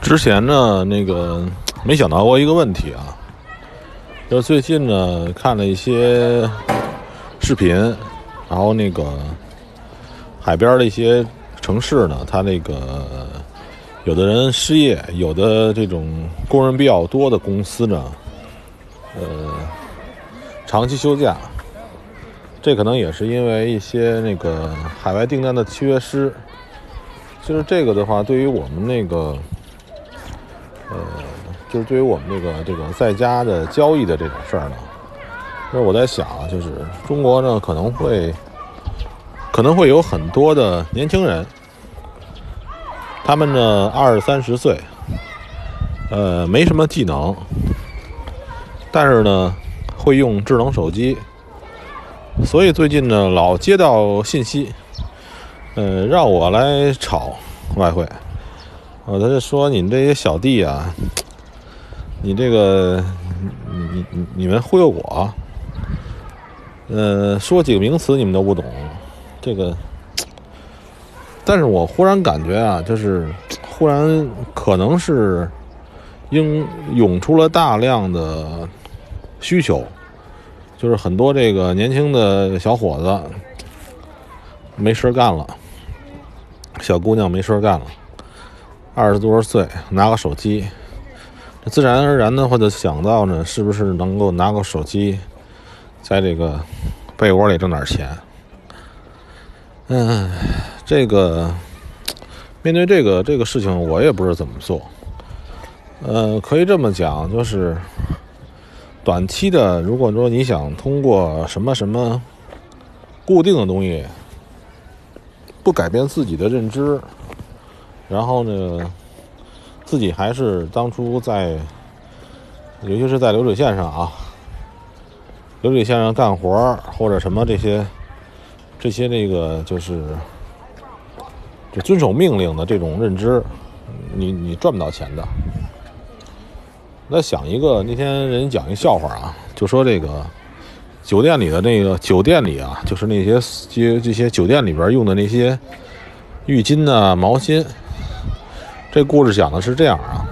之前呢，那个没想到过一个问题啊，就是最近呢看了一些视频，然后那个海边的一些城市呢，它那个有的人失业，有的这种工人比较多的公司呢，呃，长期休假，这可能也是因为一些那个海外订单的缺失。就是这个的话，对于我们那个。呃，就是对于我们这个这个在家的交易的这种事儿呢，那我在想啊，就是中国呢可能会可能会有很多的年轻人，他们呢二三十岁，呃，没什么技能，但是呢会用智能手机，所以最近呢老接到信息，呃，让我来炒外汇。我他就说你们这些小弟啊，你这个你你你们忽悠我，呃，说几个名词你们都不懂，这个，但是我忽然感觉啊，就是 忽然可能是应涌出了大量的需求，就是很多这个年轻的小伙子没事干了，小姑娘没事干了。二十多岁拿个手机，自然而然的话就想到呢，是不是能够拿个手机，在这个被窝里挣点钱？嗯，这个面对这个这个事情，我也不知道怎么做。呃，可以这么讲，就是短期的，如果说你想通过什么什么固定的东西，不改变自己的认知。然后呢，自己还是当初在，尤其是在流水线上啊，流水线上干活或者什么这些，这些那个就是就遵守命令的这种认知，你你赚不到钱的。那想一个，那天人讲一笑话啊，就说这个酒店里的那个酒店里啊，就是那些这这些酒店里边用的那些浴巾呐、毛巾。这故事讲的是这样啊，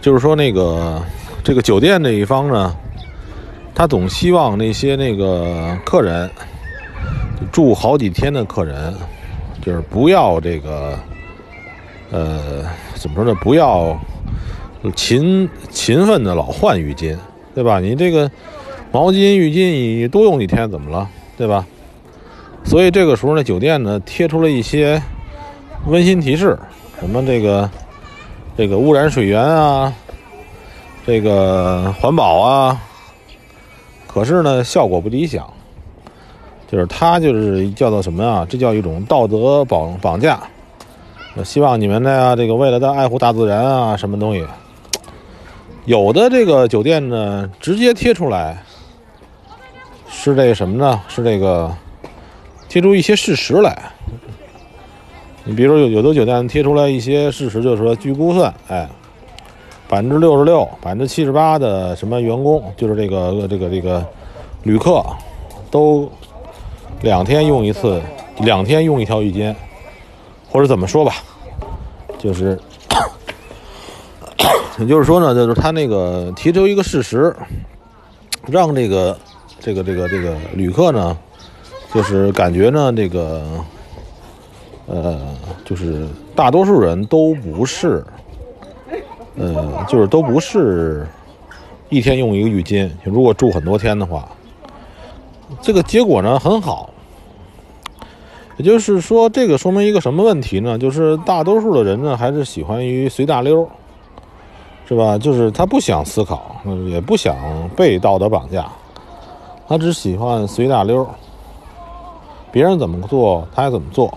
就是说那个这个酒店那一方呢，他总希望那些那个客人住好几天的客人，就是不要这个呃怎么说呢？不要勤勤奋的老换浴巾，对吧？你这个毛巾浴巾你多用几天怎么了？对吧？所以这个时候呢，酒店呢贴出了一些。温馨提示，什么这个这个污染水源啊，这个环保啊，可是呢效果不理想，就是它就是叫做什么啊？这叫一种道德绑绑架。希望你们呢，这个为了在爱护大自然啊，什么东西，有的这个酒店呢直接贴出来，是这个什么呢？是这个贴出一些事实来。你比如说有有的酒店贴出来一些事实，就是说，据估算，哎，百分之六十六、百分之七十八的什么员工，就是这个这个这个旅客，都两天用一次，两天用一条浴巾，或者怎么说吧，就是，也就是说呢，就是他那个提出一个事实，让这个这个这个这个旅客呢，就是感觉呢这个。呃，就是大多数人都不是，呃，就是都不是一天用一个浴巾。如果住很多天的话，这个结果呢很好。也就是说，这个说明一个什么问题呢？就是大多数的人呢还是喜欢于随大溜，是吧？就是他不想思考，也不想被道德绑架，他只喜欢随大溜，别人怎么做他也怎么做。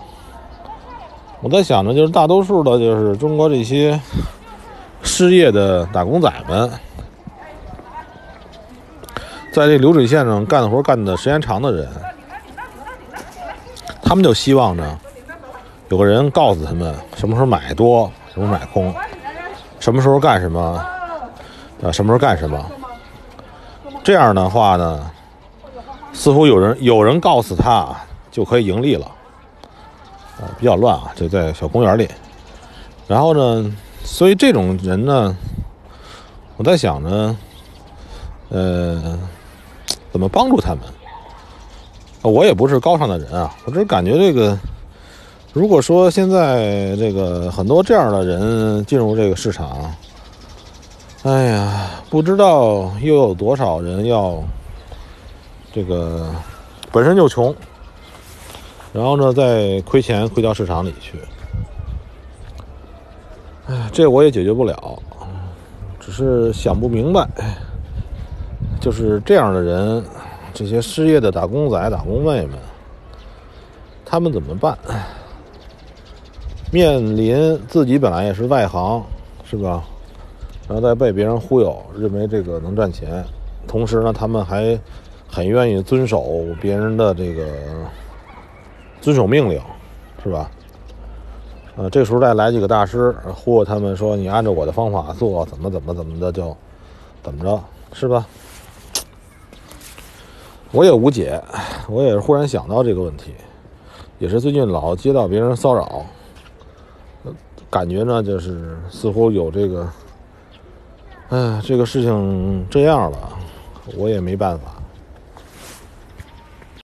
我在想着，就是大多数的，就是中国这些失业的打工仔们，在这流水线上干活干的时间长的人，他们就希望呢，有个人告诉他们什么时候买多，什么时候买空，什么时候干什么，啊，什么时候干什么。这样的话呢，似乎有人有人告诉他就可以盈利了。啊，比较乱啊，就在小公园里。然后呢，所以这种人呢，我在想呢，呃，怎么帮助他们？我也不是高尚的人啊，我只是感觉这个，如果说现在这个很多这样的人进入这个市场，哎呀，不知道又有多少人要这个本身就穷，然后呢再亏钱亏到市场里去。哎，这我也解决不了，只是想不明白，就是这样的人，这些失业的打工仔、打工妹们，他们怎么办？面临自己本来也是外行，是吧？然后再被别人忽悠，认为这个能赚钱，同时呢，他们还很愿意遵守别人的这个遵守命令，是吧？呃，这时候再来几个大师忽悠他们说：“你按照我的方法做，怎么怎么怎么的就怎么着，是吧？”我也无解，我也是忽然想到这个问题，也是最近老接到别人骚扰，感觉呢就是似乎有这个，哎，这个事情这样了，我也没办法。